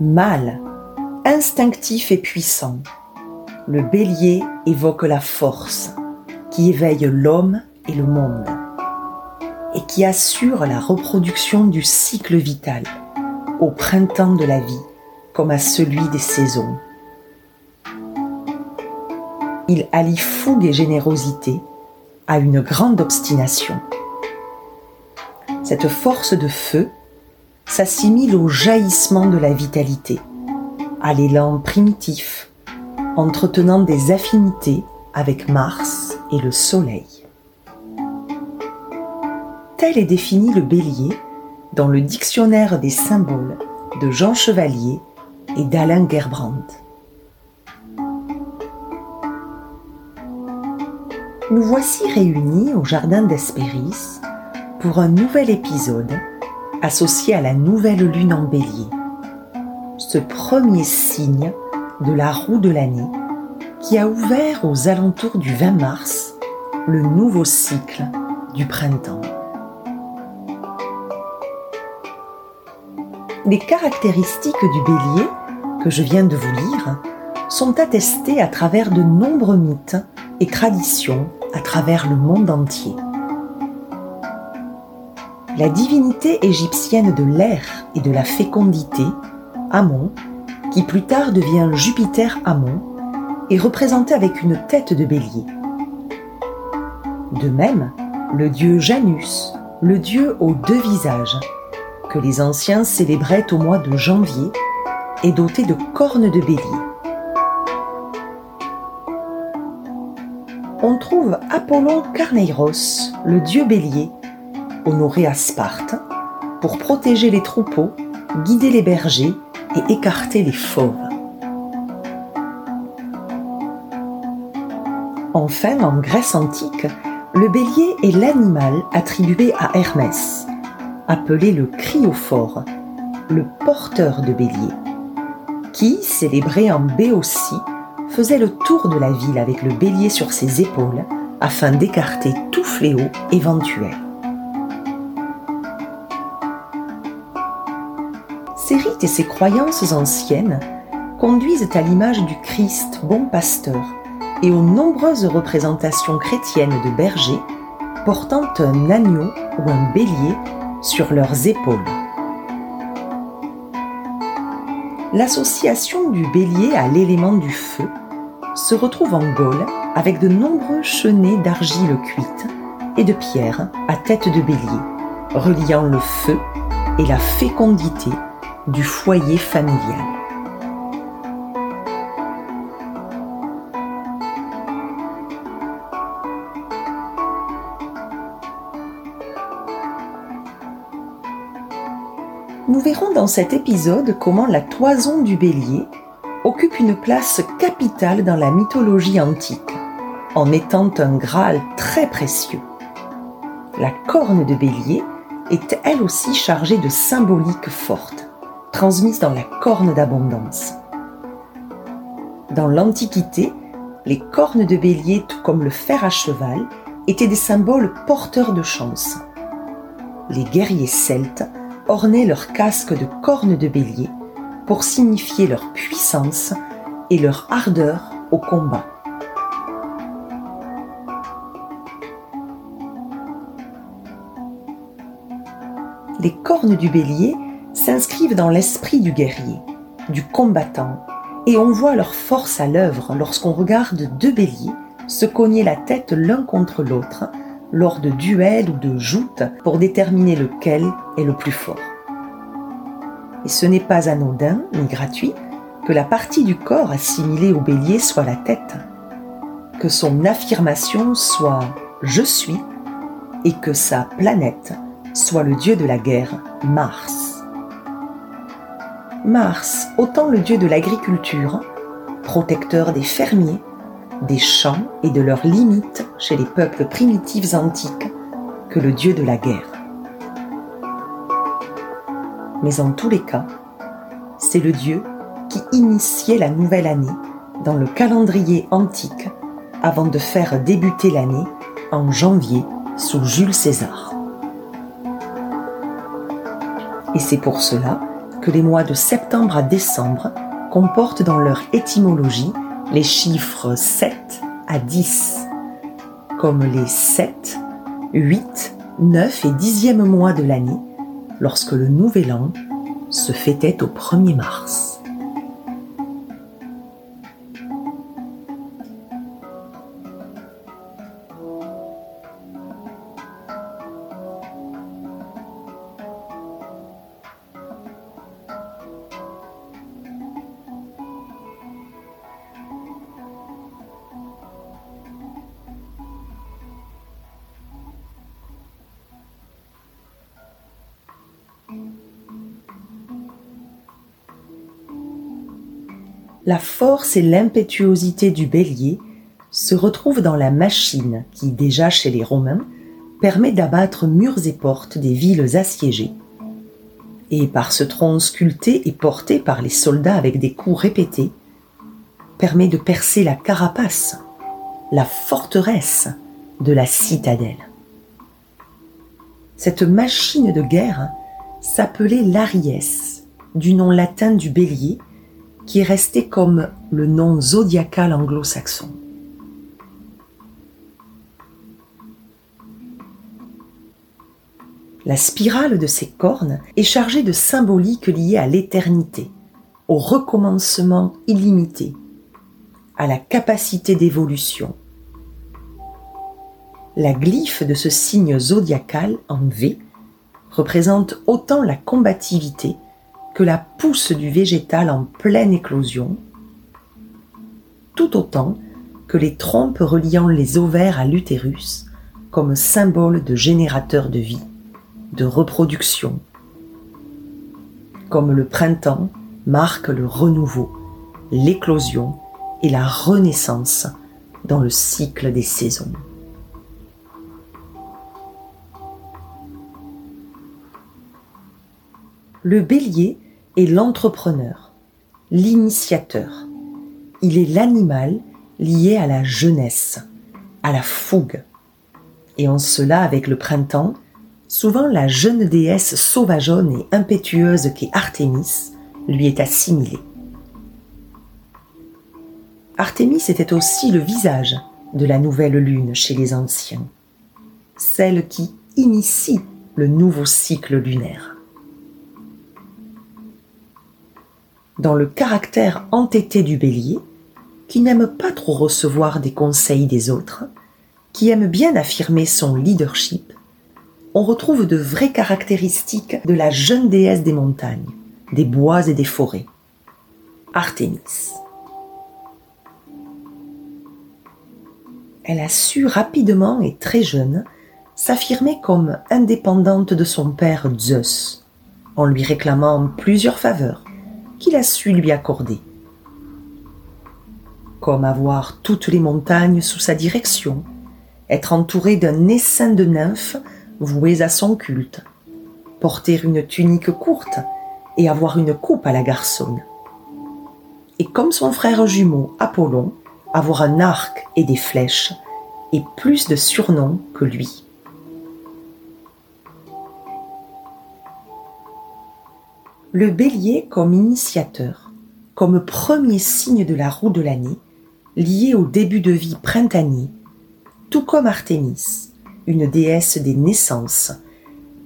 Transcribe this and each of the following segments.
Mâle, instinctif et puissant, le bélier évoque la force qui éveille l'homme et le monde et qui assure la reproduction du cycle vital au printemps de la vie comme à celui des saisons. Il allie fougue et générosité à une grande obstination. Cette force de feu s'assimile au jaillissement de la vitalité, à l'élan primitif, entretenant des affinités avec Mars et le Soleil. Tel est défini le bélier dans le dictionnaire des symboles de Jean Chevalier et d'Alain Gerbrand. Nous voici réunis au jardin d'Hespéris pour un nouvel épisode associé à la nouvelle lune en bélier, ce premier signe de la roue de l'année qui a ouvert aux alentours du 20 mars le nouveau cycle du printemps. Les caractéristiques du bélier que je viens de vous lire sont attestées à travers de nombreux mythes et traditions à travers le monde entier la divinité égyptienne de l'air et de la fécondité, Amon, qui plus tard devient Jupiter Amon, est représenté avec une tête de bélier. De même, le dieu Janus, le dieu aux deux visages, que les anciens célébraient au mois de janvier, est doté de cornes de bélier. On trouve Apollon Carneiros, le dieu bélier, honoré à Sparte, pour protéger les troupeaux, guider les bergers et écarter les fauves. Enfin, en Grèce antique, le bélier est l'animal attribué à Hermès, appelé le criophore, le porteur de bélier, qui, célébré en Béotie, faisait le tour de la ville avec le bélier sur ses épaules afin d'écarter tout fléau éventuel. Et ces croyances anciennes conduisent à l'image du Christ bon pasteur et aux nombreuses représentations chrétiennes de bergers portant un agneau ou un bélier sur leurs épaules. L'association du bélier à l'élément du feu se retrouve en Gaule avec de nombreux chenets d'argile cuite et de pierre à tête de bélier, reliant le feu et la fécondité du foyer familial. Nous verrons dans cet épisode comment la toison du bélier occupe une place capitale dans la mythologie antique, en étant un Graal très précieux. La corne de bélier est elle aussi chargée de symboliques fortes transmise dans la corne d'abondance. Dans l'Antiquité, les cornes de bélier, tout comme le fer à cheval, étaient des symboles porteurs de chance. Les guerriers celtes ornaient leur casque de cornes de bélier pour signifier leur puissance et leur ardeur au combat. Les cornes du bélier s'inscrivent dans l'esprit du guerrier, du combattant, et on voit leur force à l'œuvre lorsqu'on regarde deux béliers se cogner la tête l'un contre l'autre lors de duels ou de joutes pour déterminer lequel est le plus fort. Et ce n'est pas anodin ni gratuit que la partie du corps assimilée au bélier soit la tête, que son affirmation soit je suis et que sa planète soit le dieu de la guerre, Mars. Mars, autant le dieu de l'agriculture, protecteur des fermiers, des champs et de leurs limites chez les peuples primitifs antiques, que le dieu de la guerre. Mais en tous les cas, c'est le dieu qui initiait la nouvelle année dans le calendrier antique avant de faire débuter l'année en janvier sous Jules César. Et c'est pour cela les mois de septembre à décembre comportent dans leur étymologie les chiffres 7 à 10, comme les 7, 8, 9 et 10e mois de l'année, lorsque le Nouvel An se fêtait au 1er mars. La force et l'impétuosité du bélier se retrouvent dans la machine qui, déjà chez les Romains, permet d'abattre murs et portes des villes assiégées. Et par ce tronc sculpté et porté par les soldats avec des coups répétés, permet de percer la carapace, la forteresse de la citadelle. Cette machine de guerre s'appelait l'Ariès, du nom latin du bélier, qui est resté comme le nom zodiacal anglo-saxon. La spirale de ces cornes est chargée de symboliques liées à l'éternité, au recommencement illimité, à la capacité d'évolution. La glyphe de ce signe zodiacal en V représente autant la combativité que la pousse du végétal en pleine éclosion, tout autant que les trompes reliant les ovaires à l'utérus comme symbole de générateur de vie, de reproduction, comme le printemps marque le renouveau, l'éclosion et la renaissance dans le cycle des saisons. Le bélier est l'entrepreneur, l'initiateur. Il est l'animal lié à la jeunesse, à la fougue. Et en cela, avec le printemps, souvent la jeune déesse sauvageonne et impétueuse qu'est Artémis lui est assimilée. Artémis était aussi le visage de la nouvelle lune chez les anciens, celle qui initie le nouveau cycle lunaire. Dans le caractère entêté du bélier, qui n'aime pas trop recevoir des conseils des autres, qui aime bien affirmer son leadership, on retrouve de vraies caractéristiques de la jeune déesse des montagnes, des bois et des forêts, Artémis. Elle a su rapidement et très jeune s'affirmer comme indépendante de son père Zeus, en lui réclamant plusieurs faveurs, qu'il a su lui accorder. Comme avoir toutes les montagnes sous sa direction, être entouré d'un essaim de nymphes vouées à son culte, porter une tunique courte et avoir une coupe à la garçonne. Et comme son frère jumeau Apollon, avoir un arc et des flèches, et plus de surnoms que lui. Le bélier comme initiateur, comme premier signe de la roue de l'année, lié au début de vie printanier, tout comme Artémis, une déesse des naissances.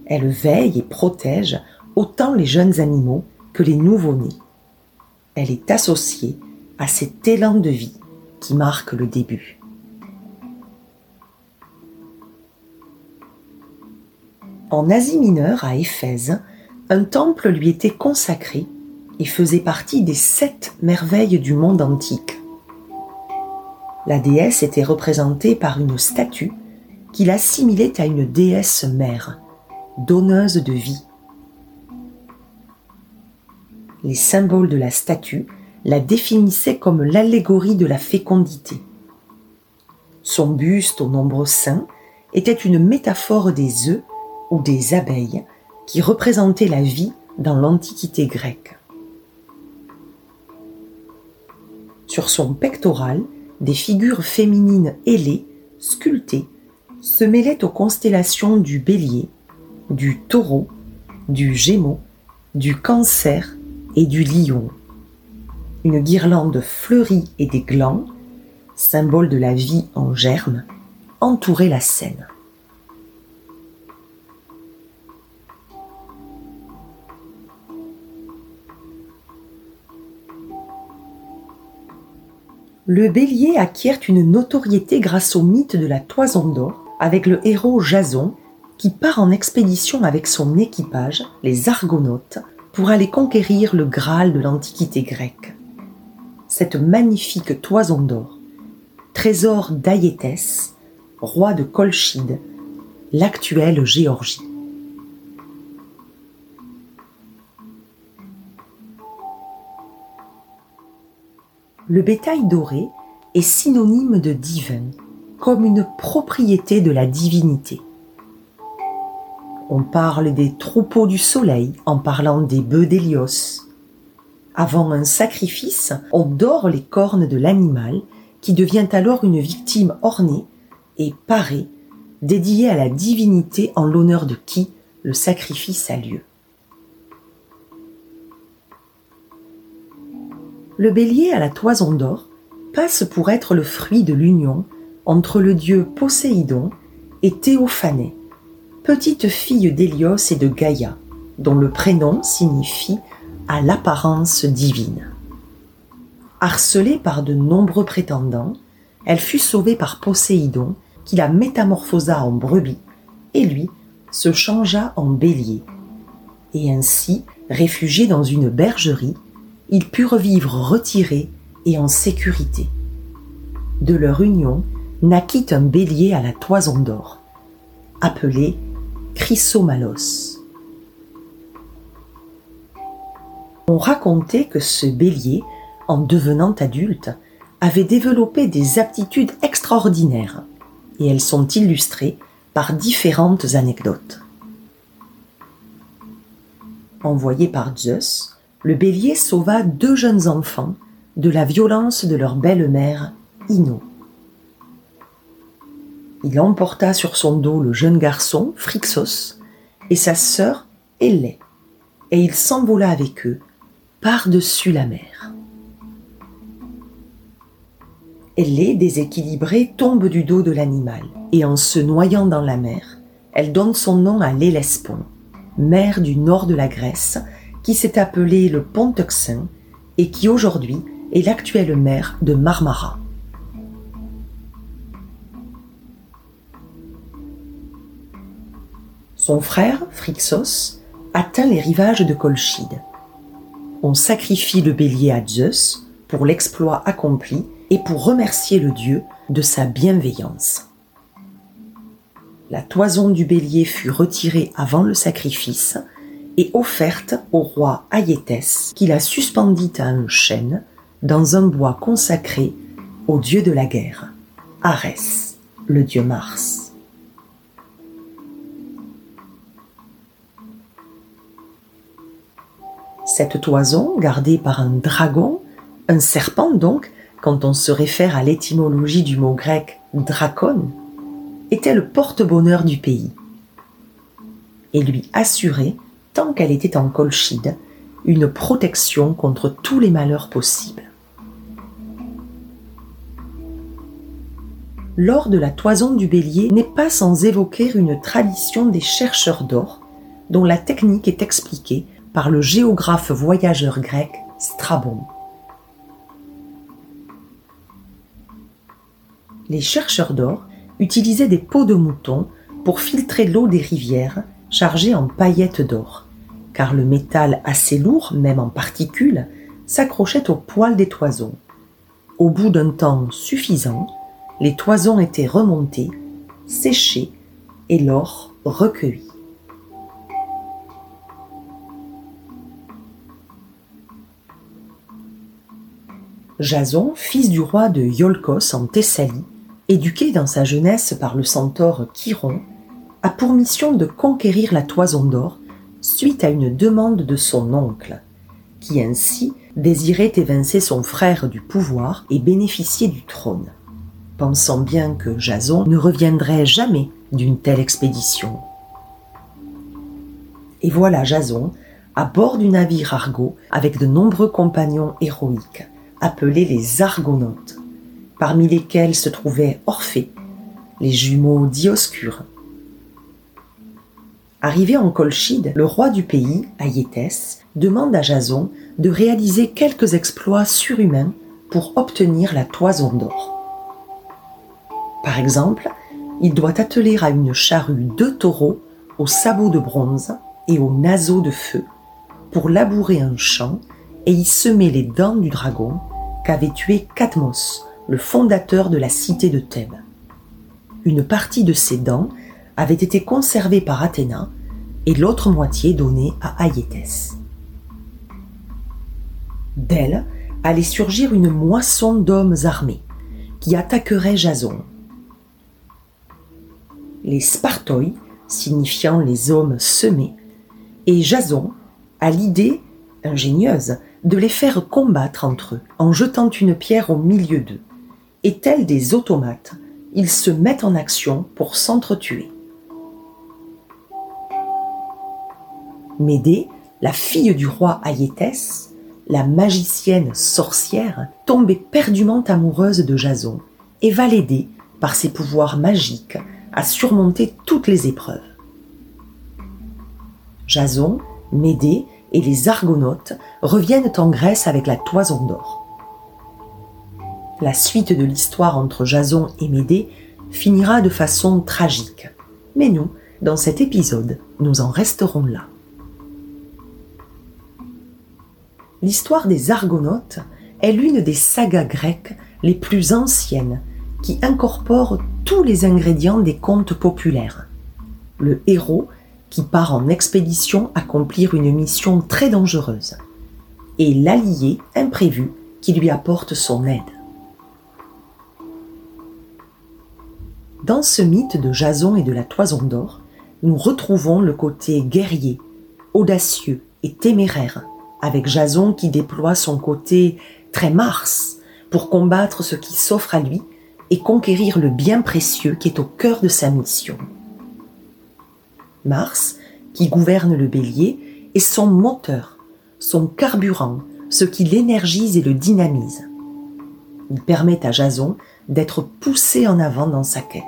Elle veille et protège autant les jeunes animaux que les nouveau-nés. Elle est associée à cet élan de vie qui marque le début. En Asie mineure, à Éphèse, un temple lui était consacré et faisait partie des sept merveilles du monde antique. La déesse était représentée par une statue qu'il assimilait à une déesse mère, donneuse de vie. Les symboles de la statue la définissaient comme l'allégorie de la fécondité. Son buste aux nombreux seins était une métaphore des œufs ou des abeilles qui représentait la vie dans l'Antiquité grecque. Sur son pectoral, des figures féminines ailées, sculptées, se mêlait aux constellations du bélier, du taureau, du gémeau, du cancer et du lion. Une guirlande fleurie et des glands, symbole de la vie en germe, entourait la scène. Le bélier acquiert une notoriété grâce au mythe de la toison d'or avec le héros Jason qui part en expédition avec son équipage, les Argonautes, pour aller conquérir le Graal de l'Antiquité grecque. Cette magnifique toison d'or, trésor d'Aïétès, roi de Colchide, l'actuelle Géorgie. Le bétail doré est synonyme de divin, comme une propriété de la divinité. On parle des troupeaux du soleil en parlant des bœufs d'Hélios. Avant un sacrifice, on dore les cornes de l'animal qui devient alors une victime ornée et parée, dédiée à la divinité en l'honneur de qui le sacrifice a lieu. Le bélier à la toison d'or passe pour être le fruit de l'union entre le dieu Poséidon et Théophanée, petite fille d'Hélios et de Gaïa, dont le prénom signifie à l'apparence divine. Harcelée par de nombreux prétendants, elle fut sauvée par Poséidon qui la métamorphosa en brebis et lui se changea en bélier. Et ainsi, réfugiée dans une bergerie, ils purent vivre retirés et en sécurité. De leur union naquit un bélier à la toison d'or, appelé Chrysomalos. On racontait que ce bélier, en devenant adulte, avait développé des aptitudes extraordinaires, et elles sont illustrées par différentes anecdotes. Envoyé par Zeus, le bélier sauva deux jeunes enfants de la violence de leur belle-mère, Ino. Il emporta sur son dos le jeune garçon, Phrixos, et sa sœur, Hélé, et il s'envola avec eux par-dessus la mer. Hélé, déséquilibrée, tombe du dos de l'animal, et en se noyant dans la mer, elle donne son nom à l'Hellespont, mer du nord de la Grèce, qui s'est appelé le Pont-Euxin et qui aujourd'hui est l'actuelle maire de Marmara. Son frère, Phrixos, atteint les rivages de Colchide. On sacrifie le bélier à Zeus pour l'exploit accompli et pour remercier le dieu de sa bienveillance. La toison du bélier fut retirée avant le sacrifice et offerte au roi Aïétès, qui la suspendit à un chêne dans un bois consacré au dieu de la guerre, Arès, le dieu Mars. Cette toison, gardée par un dragon, un serpent donc, quand on se réfère à l'étymologie du mot grec dracon, était le porte-bonheur du pays et lui assurait tant qu'elle était en colchide, une protection contre tous les malheurs possibles. Lors de la toison du bélier n'est pas sans évoquer une tradition des chercheurs d'or, dont la technique est expliquée par le géographe voyageur grec Strabon. Les chercheurs d'or utilisaient des peaux de mouton pour filtrer l'eau des rivières chargé en paillettes d'or, car le métal assez lourd, même en particules, s'accrochait aux poils des toisons. Au bout d'un temps suffisant, les toisons étaient remontées, séchées et l'or recueilli. Jason, fils du roi de Iolcos en Thessalie, éduqué dans sa jeunesse par le centaure Chiron, a pour mission de conquérir la toison d'or suite à une demande de son oncle, qui ainsi désirait évincer son frère du pouvoir et bénéficier du trône. pensant bien que Jason ne reviendrait jamais d'une telle expédition. Et voilà Jason à bord du navire Argo avec de nombreux compagnons héroïques, appelés les Argonautes, parmi lesquels se trouvaient Orphée, les jumeaux Dioscure. Arrivé en Colchide, le roi du pays, Ayétès, demande à Jason de réaliser quelques exploits surhumains pour obtenir la toison d'or. Par exemple, il doit atteler à une charrue deux taureaux aux sabots de bronze et aux naseaux de feu pour labourer un champ et y semer les dents du dragon qu'avait tué Cadmos, le fondateur de la cité de Thèbes. Une partie de ces dents avait été conservée par Athéna et l'autre moitié donnée à Ayétès. D'elle allait surgir une moisson d'hommes armés qui attaqueraient Jason. Les Spartoi, signifiant les hommes semés, et Jason a l'idée ingénieuse de les faire combattre entre eux en jetant une pierre au milieu d'eux. Et tels des automates, ils se mettent en action pour s'entretuer. Médée, la fille du roi Ayétès, la magicienne sorcière, tombe éperdument amoureuse de Jason et va l'aider, par ses pouvoirs magiques, à surmonter toutes les épreuves. Jason Médée et les Argonautes reviennent en Grèce avec la toison d'or. La suite de l'histoire entre Jason et Médée finira de façon tragique. Mais nous, dans cet épisode, nous en resterons là. L'histoire des Argonautes est l'une des sagas grecques les plus anciennes qui incorpore tous les ingrédients des contes populaires. Le héros qui part en expédition accomplir une mission très dangereuse, et l'allié imprévu qui lui apporte son aide. Dans ce mythe de Jason et de la toison d'or, nous retrouvons le côté guerrier, audacieux et téméraire, avec Jason qui déploie son côté très Mars pour combattre ce qui s'offre à lui et conquérir le bien précieux qui est au cœur de sa mission. Mars, qui gouverne le bélier, est son moteur, son carburant, ce qui l'énergise et le dynamise. Il permet à Jason d'être poussé en avant dans sa quête.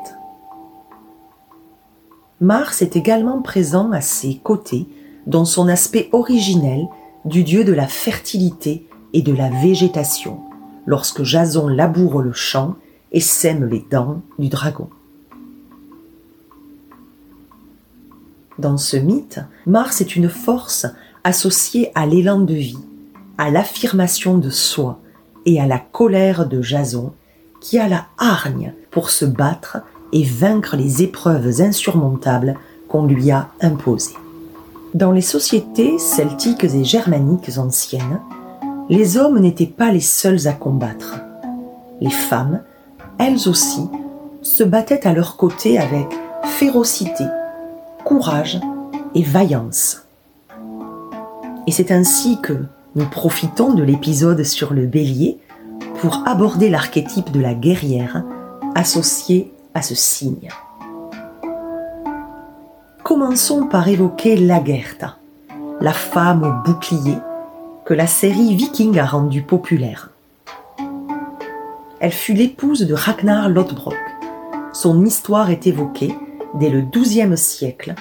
Mars est également présent à ses côtés dans son aspect originel du dieu de la fertilité et de la végétation, lorsque Jason laboure le champ et sème les dents du dragon. Dans ce mythe, Mars est une force associée à l'élan de vie, à l'affirmation de soi et à la colère de Jason, qui a la hargne pour se battre et vaincre les épreuves insurmontables qu'on lui a imposées. Dans les sociétés celtiques et germaniques anciennes, les hommes n'étaient pas les seuls à combattre. Les femmes, elles aussi, se battaient à leur côté avec férocité courage et vaillance. Et c'est ainsi que nous profitons de l'épisode sur le bélier pour aborder l'archétype de la guerrière associé à ce signe. Commençons par évoquer Lagertha, la femme au bouclier que la série Viking a rendue populaire. Elle fut l'épouse de Ragnar Lothbrok. Son histoire est évoquée dès le XIIe siècle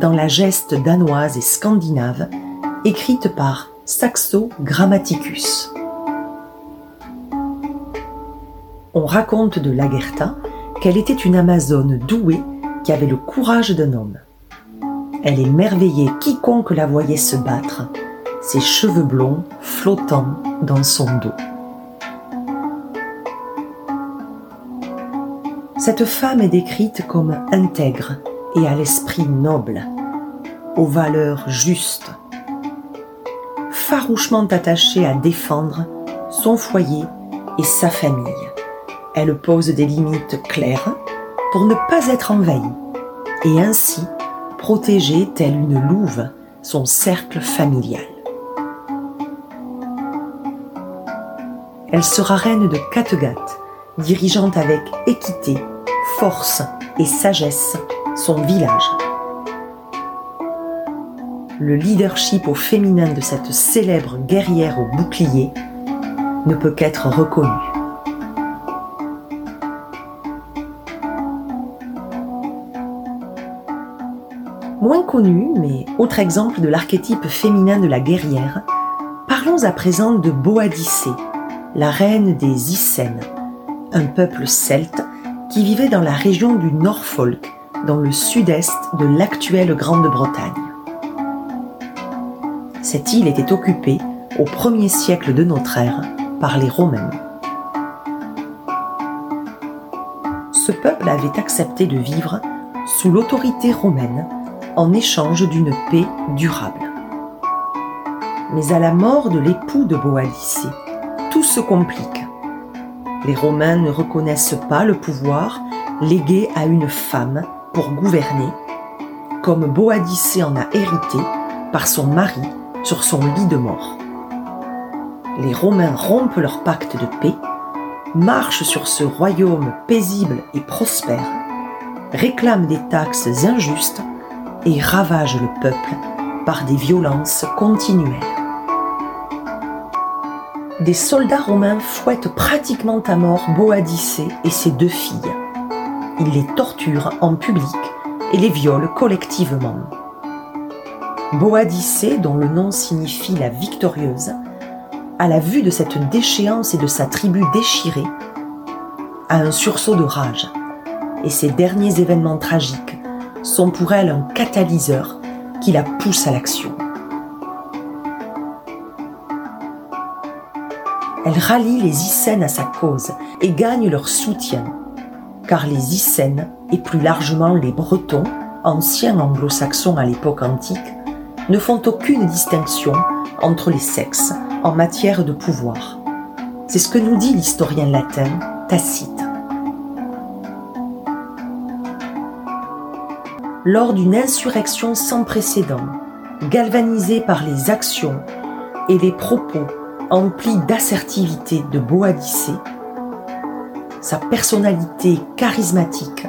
dans la geste danoise et scandinave écrite par Saxo Grammaticus. On raconte de Lagertha qu'elle était une Amazone douée qui avait le courage d'un homme. Elle émerveillait quiconque la voyait se battre, ses cheveux blonds flottant dans son dos. Cette femme est décrite comme intègre et à l'esprit noble, aux valeurs justes, farouchement attachée à défendre son foyer et sa famille. Elle pose des limites claires pour ne pas être envahie et ainsi protéger, telle une louve, son cercle familial. Elle sera reine de Kattegat dirigeant avec équité, force et sagesse son village. Le leadership au féminin de cette célèbre guerrière au bouclier ne peut qu'être reconnu. Connu, mais autre exemple de l'archétype féminin de la guerrière, parlons à présent de Boadicée, la reine des Icènes, un peuple celte qui vivait dans la région du Norfolk, dans le sud-est de l'actuelle Grande-Bretagne. Cette île était occupée au 1er siècle de notre ère par les Romains. Ce peuple avait accepté de vivre sous l'autorité romaine en échange d'une paix durable. Mais à la mort de l'époux de Boadicée, tout se complique. Les Romains ne reconnaissent pas le pouvoir légué à une femme pour gouverner, comme Boadicée en a hérité par son mari sur son lit de mort. Les Romains rompent leur pacte de paix, marchent sur ce royaume paisible et prospère, réclament des taxes injustes et ravage le peuple par des violences continuelles. Des soldats romains fouettent pratiquement à mort Boadicée et ses deux filles. Ils les torturent en public et les violent collectivement. Boadicée, dont le nom signifie la victorieuse, à la vue de cette déchéance et de sa tribu déchirée, a un sursaut de rage, et ces derniers événements tragiques sont pour elle un catalyseur qui la pousse à l'action. Elle rallie les Icènes à sa cause et gagne leur soutien, car les Icènes, et plus largement les Bretons, anciens anglo-saxons à l'époque antique, ne font aucune distinction entre les sexes en matière de pouvoir. C'est ce que nous dit l'historien latin Tacite. Lors d'une insurrection sans précédent, galvanisée par les actions et les propos emplis d'assertivité de Boadicée, sa personnalité charismatique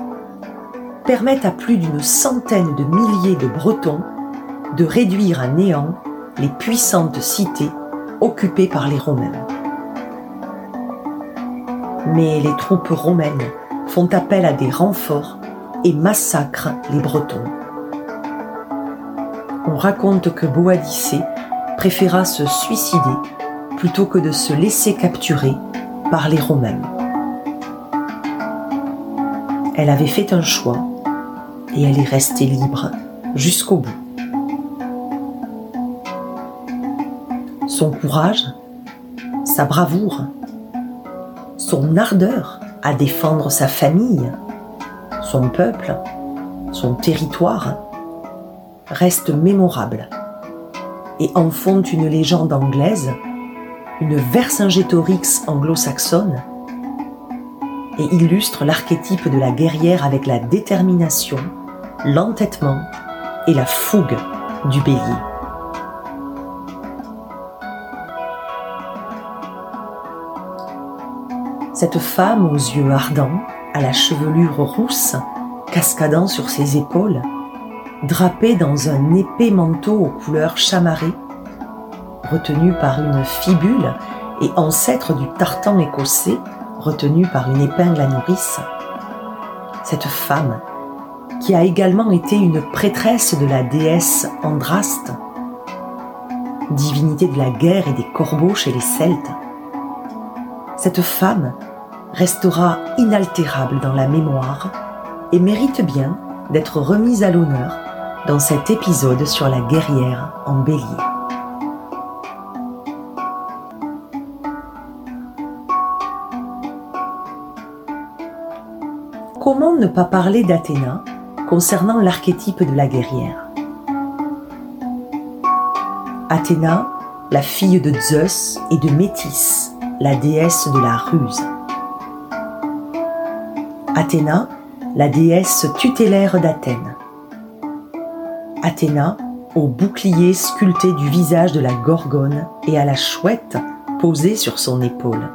permet à plus d'une centaine de milliers de Bretons de réduire à néant les puissantes cités occupées par les Romains. Mais les troupes romaines font appel à des renforts et massacre les Bretons. On raconte que Boadicée préféra se suicider plutôt que de se laisser capturer par les Romains. Elle avait fait un choix et elle est restée libre jusqu'au bout. Son courage, sa bravoure, son ardeur à défendre sa famille, son peuple, son territoire, restent mémorables et en font une légende anglaise, une Vercingétorix anglo-saxonne, et illustrent l'archétype de la guerrière avec la détermination, l'entêtement et la fougue du bélier. Cette femme aux yeux ardents, à la chevelure rousse cascadant sur ses épaules, drapée dans un épais manteau aux couleurs chamarrées, retenu par une fibule et ancêtre du tartan écossais retenu par une épingle à nourrice. Cette femme, qui a également été une prêtresse de la déesse Andraste, divinité de la guerre et des corbeaux chez les Celtes, cette femme restera inaltérable dans la mémoire et mérite bien d'être remise à l'honneur dans cet épisode sur la guerrière en bélier. Comment ne pas parler d'Athéna concernant l'archétype de la guerrière? Athéna, la fille de Zeus et de Métis, la déesse de la ruse. Athéna, la déesse tutélaire d'Athènes. Athéna, au bouclier sculpté du visage de la Gorgone et à la chouette posée sur son épaule.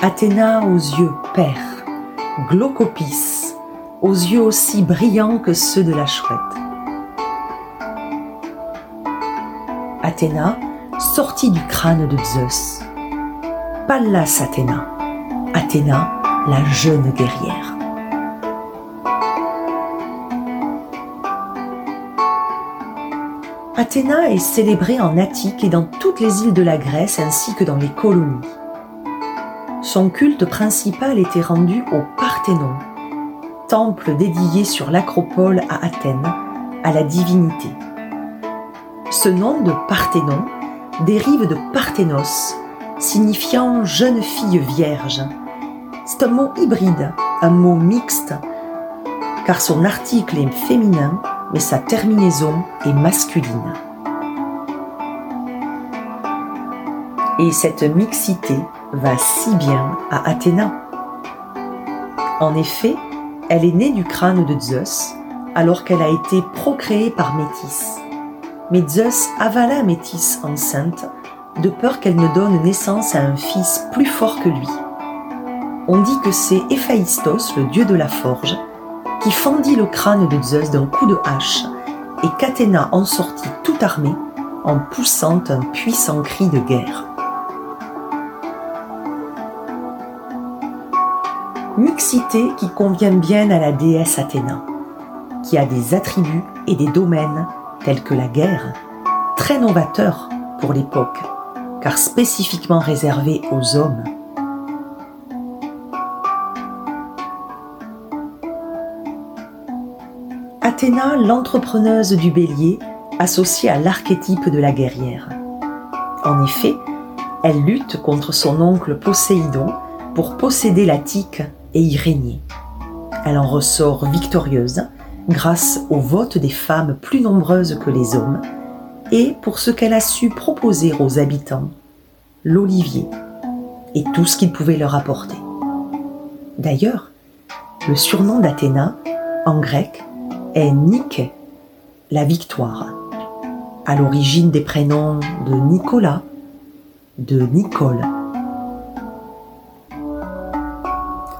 Athéna aux yeux pères, Glaucopis, aux yeux aussi brillants que ceux de la chouette. Athéna sortit du crâne de Zeus. Pallas Athéna, Athéna la jeune guerrière. Athéna est célébrée en Attique et dans toutes les îles de la Grèce ainsi que dans les colonies. Son culte principal était rendu au Parthénon, temple dédié sur l'acropole à Athènes, à la divinité. Ce nom de Parthénon dérive de Parthénos, signifiant jeune fille vierge. C'est un mot hybride, un mot mixte, car son article est féminin mais sa terminaison est masculine. Et cette mixité va si bien à Athéna. En effet, elle est née du crâne de Zeus alors qu'elle a été procréée par Métis. Mais Zeus avala Métis enceinte de peur qu'elle ne donne naissance à un fils plus fort que lui. On dit que c'est Héphaïstos, le dieu de la forge, qui fendit le crâne de Zeus d'un coup de hache, et qu'Athéna en sortit tout armée en poussant un puissant cri de guerre. Mixité qui convient bien à la déesse Athéna, qui a des attributs et des domaines tels que la guerre, très novateurs pour l'époque, car spécifiquement réservés aux hommes. Athéna, l'entrepreneuse du bélier, associée à l'archétype de la guerrière. En effet, elle lutte contre son oncle Poséidon pour posséder l'Attique et y régner. Elle en ressort victorieuse grâce au vote des femmes plus nombreuses que les hommes et pour ce qu'elle a su proposer aux habitants, l'olivier et tout ce qu'il pouvait leur apporter. D'ailleurs, le surnom d'Athéna, en grec, est Nike, la victoire, à l'origine des prénoms de Nicolas, de Nicole.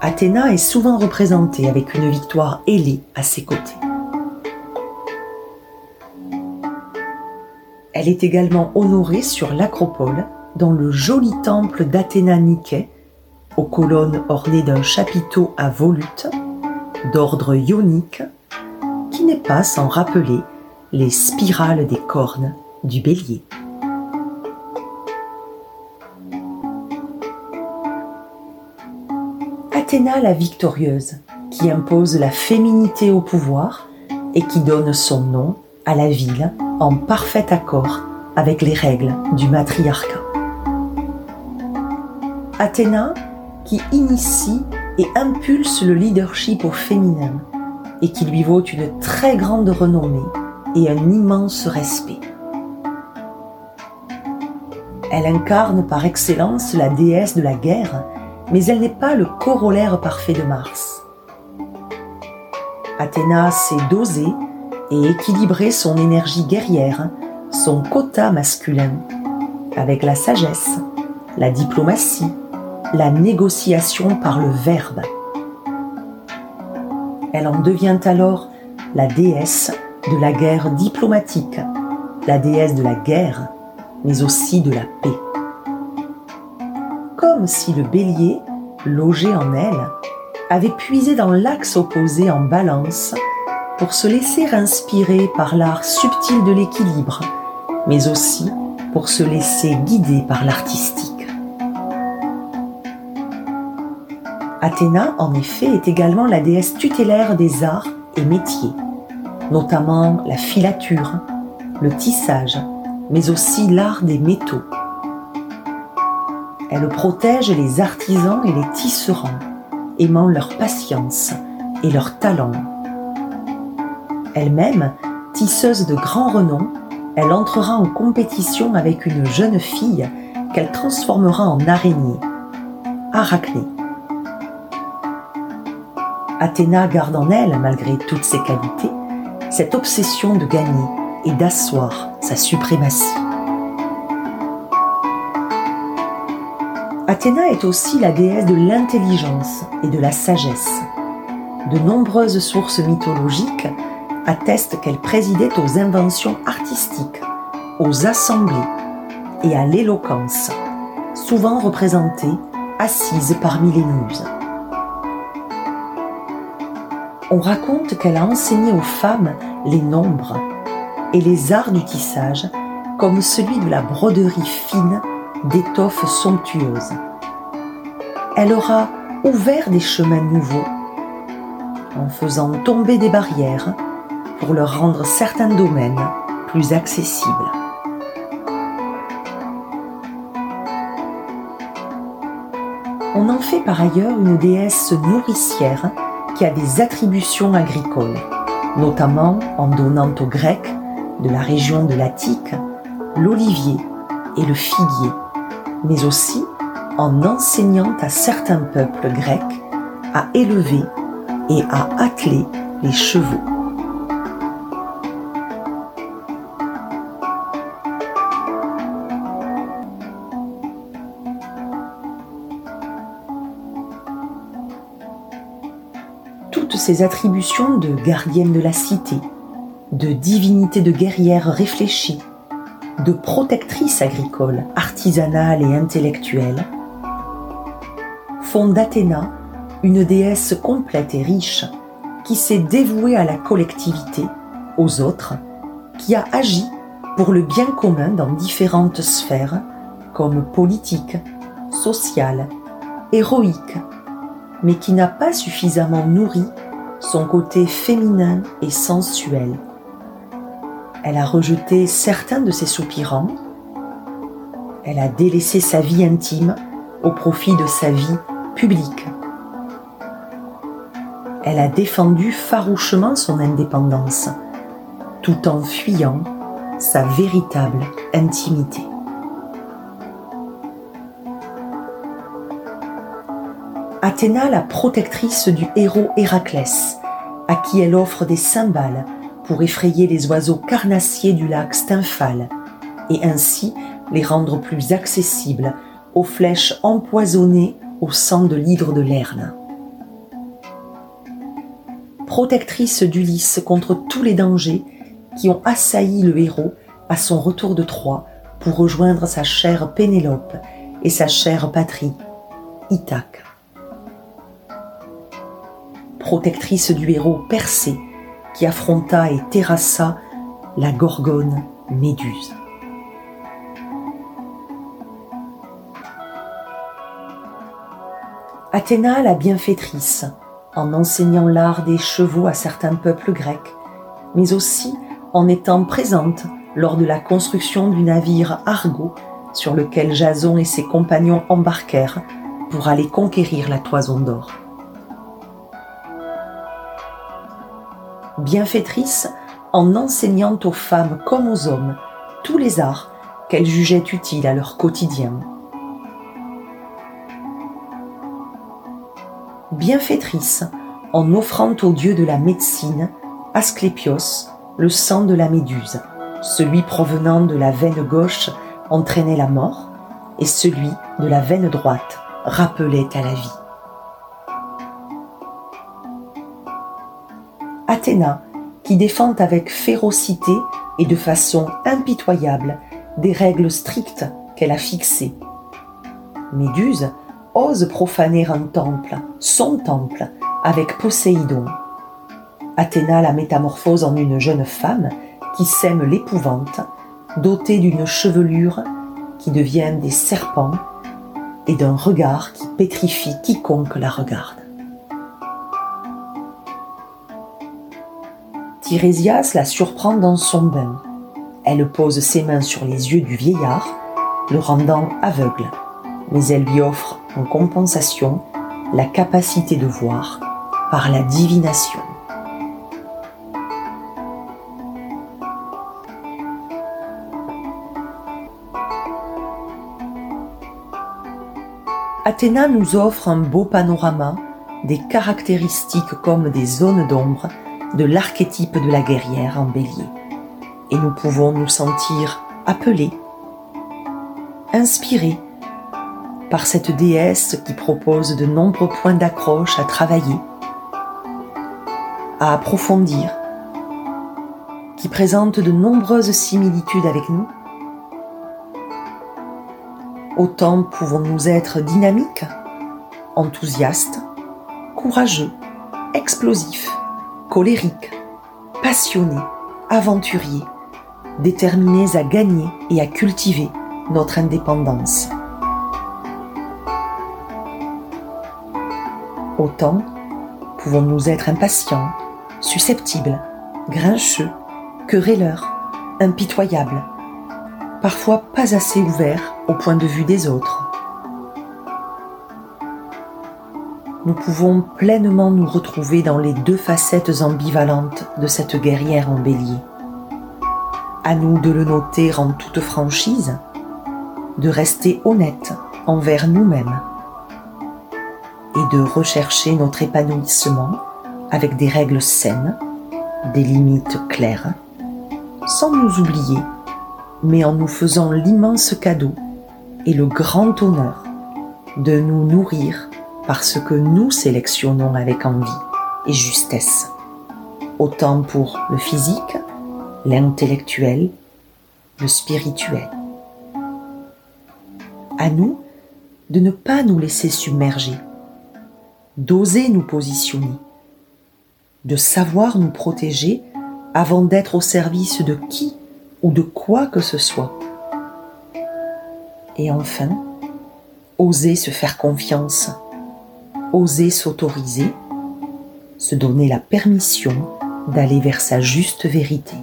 Athéna est souvent représentée avec une victoire ailée à ses côtés. Elle est également honorée sur l'acropole dans le joli temple d'Athéna Nike, aux colonnes ornées d'un chapiteau à volute, d'ordre ionique, n'est pas sans rappeler les spirales des cornes du bélier. Athéna la victorieuse, qui impose la féminité au pouvoir et qui donne son nom à la ville en parfait accord avec les règles du matriarcat. Athéna qui initie et impulse le leadership au féminin et qui lui vaut une très grande renommée et un immense respect. Elle incarne par excellence la déesse de la guerre, mais elle n'est pas le corollaire parfait de Mars. Athéna sait doser et équilibrer son énergie guerrière, son quota masculin, avec la sagesse, la diplomatie, la négociation par le verbe elle en devient alors la déesse de la guerre diplomatique, la déesse de la guerre, mais aussi de la paix. Comme si le bélier, logé en elle, avait puisé dans l'axe opposé en balance pour se laisser inspirer par l'art subtil de l'équilibre, mais aussi pour se laisser guider par l'artistique. Athéna, en effet, est également la déesse tutélaire des arts et métiers, notamment la filature, le tissage, mais aussi l'art des métaux. Elle protège les artisans et les tisserands, aimant leur patience et leur talent. Elle-même, tisseuse de grand renom, elle entrera en compétition avec une jeune fille qu'elle transformera en araignée, Arachné. Athéna garde en elle, malgré toutes ses qualités, cette obsession de gagner et d'asseoir sa suprématie. Athéna est aussi la déesse de l'intelligence et de la sagesse. De nombreuses sources mythologiques attestent qu'elle présidait aux inventions artistiques, aux assemblées et à l'éloquence, souvent représentée assise parmi les muses. On raconte qu'elle a enseigné aux femmes les nombres et les arts du tissage comme celui de la broderie fine d'étoffes somptueuses. Elle aura ouvert des chemins nouveaux en faisant tomber des barrières pour leur rendre certains domaines plus accessibles. On en fait par ailleurs une déesse nourricière qui a des attributions agricoles, notamment en donnant aux Grecs de la région de l'Attique l'olivier et le figuier, mais aussi en enseignant à certains peuples grecs à élever et à atteler les chevaux. Ces attributions de gardienne de la cité, de divinité de guerrière réfléchie, de protectrice agricole, artisanale et intellectuelle, font d'Athéna une déesse complète et riche qui s'est dévouée à la collectivité, aux autres, qui a agi pour le bien commun dans différentes sphères comme politique, sociale, héroïque, mais qui n'a pas suffisamment nourri son côté féminin et sensuel. Elle a rejeté certains de ses soupirants, elle a délaissé sa vie intime au profit de sa vie publique. Elle a défendu farouchement son indépendance, tout en fuyant sa véritable intimité. Athéna, la protectrice du héros Héraclès, à qui elle offre des cymbales pour effrayer les oiseaux carnassiers du lac Stymphale et ainsi les rendre plus accessibles aux flèches empoisonnées au sang de l'hydre de Lerne protectrice d'Ulysse contre tous les dangers qui ont assailli le héros à son retour de Troie pour rejoindre sa chère Pénélope et sa chère patrie, Ithaque. Protectrice du héros Persée qui affronta et terrassa la gorgone Méduse. Athéna la bienfaitrice, en enseignant l'art des chevaux à certains peuples grecs, mais aussi en étant présente lors de la construction du navire Argo sur lequel Jason et ses compagnons embarquèrent pour aller conquérir la toison d'or. Bienfaitrice en enseignant aux femmes comme aux hommes tous les arts qu'elles jugeaient utiles à leur quotidien. bienfaitrice en offrant au dieu de la médecine, Asclépios, le sang de la méduse. Celui provenant de la veine gauche entraînait la mort, et celui de la veine droite rappelait à la vie. Athéna, qui défend avec férocité et de façon impitoyable des règles strictes qu'elle a fixées. Méduse, ose profaner un temple, son temple, avec Poséidon. Athéna la métamorphose en une jeune femme qui sème l'épouvante, dotée d'une chevelure qui devient des serpents et d'un regard qui pétrifie quiconque la regarde. Tirésias la surprend dans son bain. Elle pose ses mains sur les yeux du vieillard, le rendant aveugle, mais elle lui offre en compensation la capacité de voir par la divination. Athéna nous offre un beau panorama des caractéristiques comme des zones d'ombre de l'archétype de la guerrière en bélier. Et nous pouvons nous sentir appelés, inspirés par cette déesse qui propose de nombreux points d'accroche à travailler, à approfondir, qui présente de nombreuses similitudes avec nous, autant pouvons-nous être dynamiques, enthousiastes, courageux, explosifs, colériques, passionnés, aventuriers, déterminés à gagner et à cultiver notre indépendance. Autant pouvons-nous être impatients, susceptibles, grincheux, querelleurs, impitoyables, parfois pas assez ouverts au point de vue des autres. Nous pouvons pleinement nous retrouver dans les deux facettes ambivalentes de cette guerrière en bélier. À nous de le noter en toute franchise, de rester honnête envers nous-mêmes et de rechercher notre épanouissement avec des règles saines, des limites claires, sans nous oublier, mais en nous faisant l'immense cadeau et le grand honneur de nous nourrir parce que nous sélectionnons avec envie et justesse, autant pour le physique, l'intellectuel, le spirituel. À nous de ne pas nous laisser submerger, d'oser nous positionner, de savoir nous protéger avant d'être au service de qui ou de quoi que ce soit et enfin, oser se faire confiance, oser s'autoriser, se donner la permission d'aller vers sa juste vérité.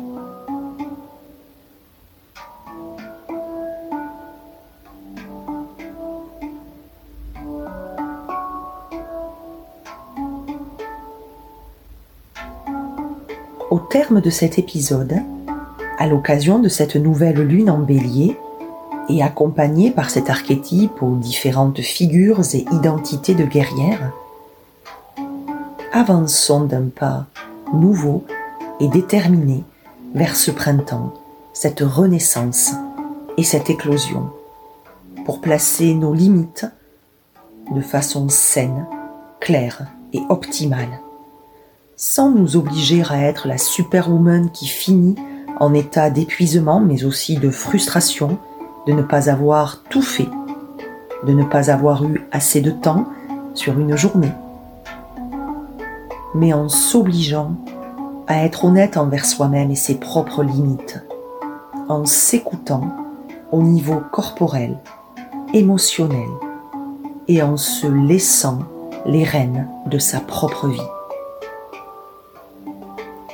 Au terme de cet épisode, à l'occasion de cette nouvelle lune en bélier, et accompagné par cet archétype aux différentes figures et identités de guerrières, avançons d'un pas nouveau et déterminé vers ce printemps, cette renaissance et cette éclosion, pour placer nos limites de façon saine, claire et optimale, sans nous obliger à être la superwoman qui finit en état d'épuisement mais aussi de frustration de ne pas avoir tout fait, de ne pas avoir eu assez de temps sur une journée, mais en s'obligeant à être honnête envers soi-même et ses propres limites, en s'écoutant au niveau corporel, émotionnel, et en se laissant les rênes de sa propre vie,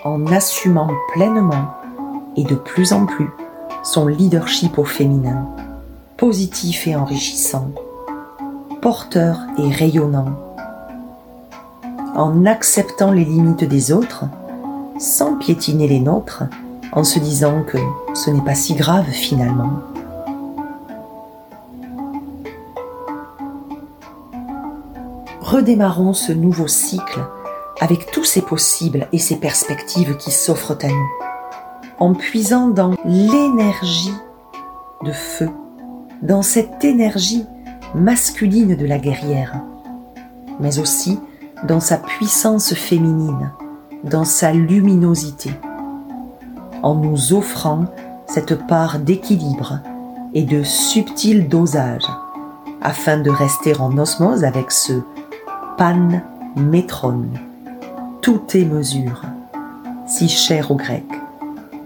en assumant pleinement et de plus en plus son leadership au féminin, positif et enrichissant, porteur et rayonnant, en acceptant les limites des autres, sans piétiner les nôtres, en se disant que ce n'est pas si grave finalement. Redémarrons ce nouveau cycle avec tous ces possibles et ces perspectives qui s'offrent à nous en puisant dans l'énergie de feu, dans cette énergie masculine de la guerrière, mais aussi dans sa puissance féminine, dans sa luminosité, en nous offrant cette part d'équilibre et de subtil dosage, afin de rester en osmose avec ce pan métron, tout est mesure, si cher aux Grecs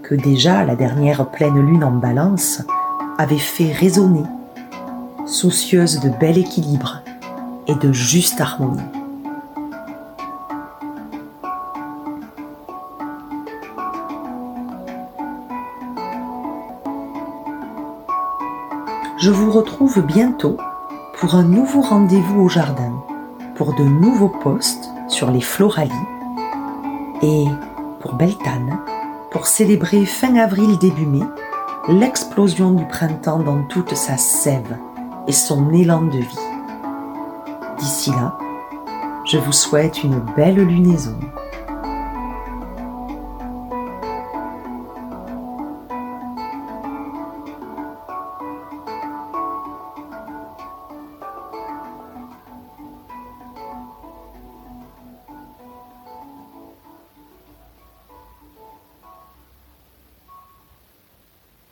que déjà la dernière pleine lune en balance avait fait résonner, soucieuse de bel équilibre et de juste harmonie. Je vous retrouve bientôt pour un nouveau rendez-vous au jardin, pour de nouveaux posts sur les floralies et pour Beltane pour célébrer fin avril début mai l'explosion du printemps dans toute sa sève et son élan de vie. D'ici là, je vous souhaite une belle lunaison.